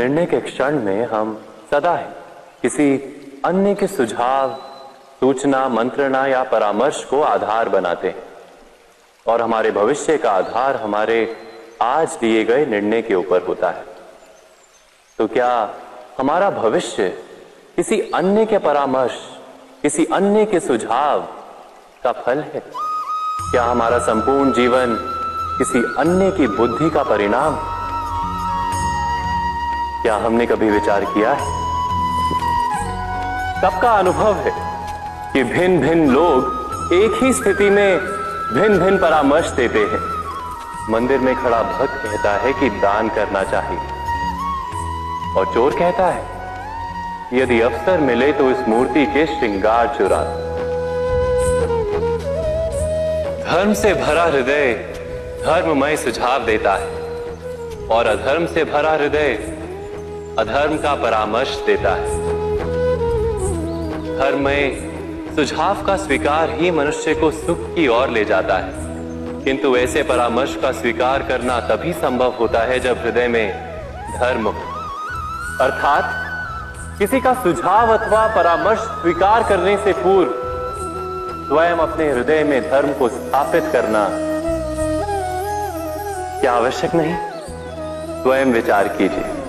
निर्णय के क्षण में हम सदा ही। किसी अन्य के सुझाव, सूचना, मंत्रणा या परामर्श को आधार बनाते हैं। और हमारे भविष्य का आधार हमारे आज दिए गए निर्णय के ऊपर होता है। तो क्या हमारा भविष्य किसी अन्य के परामर्श, किसी अन्य के सुझाव का फल है? क्या हमारा संपूर्ण जीवन किसी अन्य की बुद्धि का परिणाम क्या हमने कभी विचार किया है? सबका अनुभव है कि भिन्न भिन्न लोग एक ही स्थिति में भिन्न भिन्न परामर्श देते हैं। मंदिर में खड़ा भक्त कहता है कि दान करना चाहिए। और चोर कहता है, यदि अवसर मिले तो इस मूर्ति के श्रृंगार चुरा धर्म से भरा हृदय धर्ममय सुझाव देता है। और अधर्म से भरा हृदय अधर्म का परामर्श देता है। धर्म में सुझाव का स्वीकार ही मनुष्य को सुख की ओर ले जाता है। किंतु ऐसे परामर्श का स्वीकार करना तभी संभव होता है जब हृदय में धर्म अर्थात, किसी का सुझाव अथवा परामर्श स्वीकार करने से पूर्व स्वयं अपने हृदय में धर्म को स्थापित करना क्या आवश्यक नहीं? स्वयं विचार कीजिए।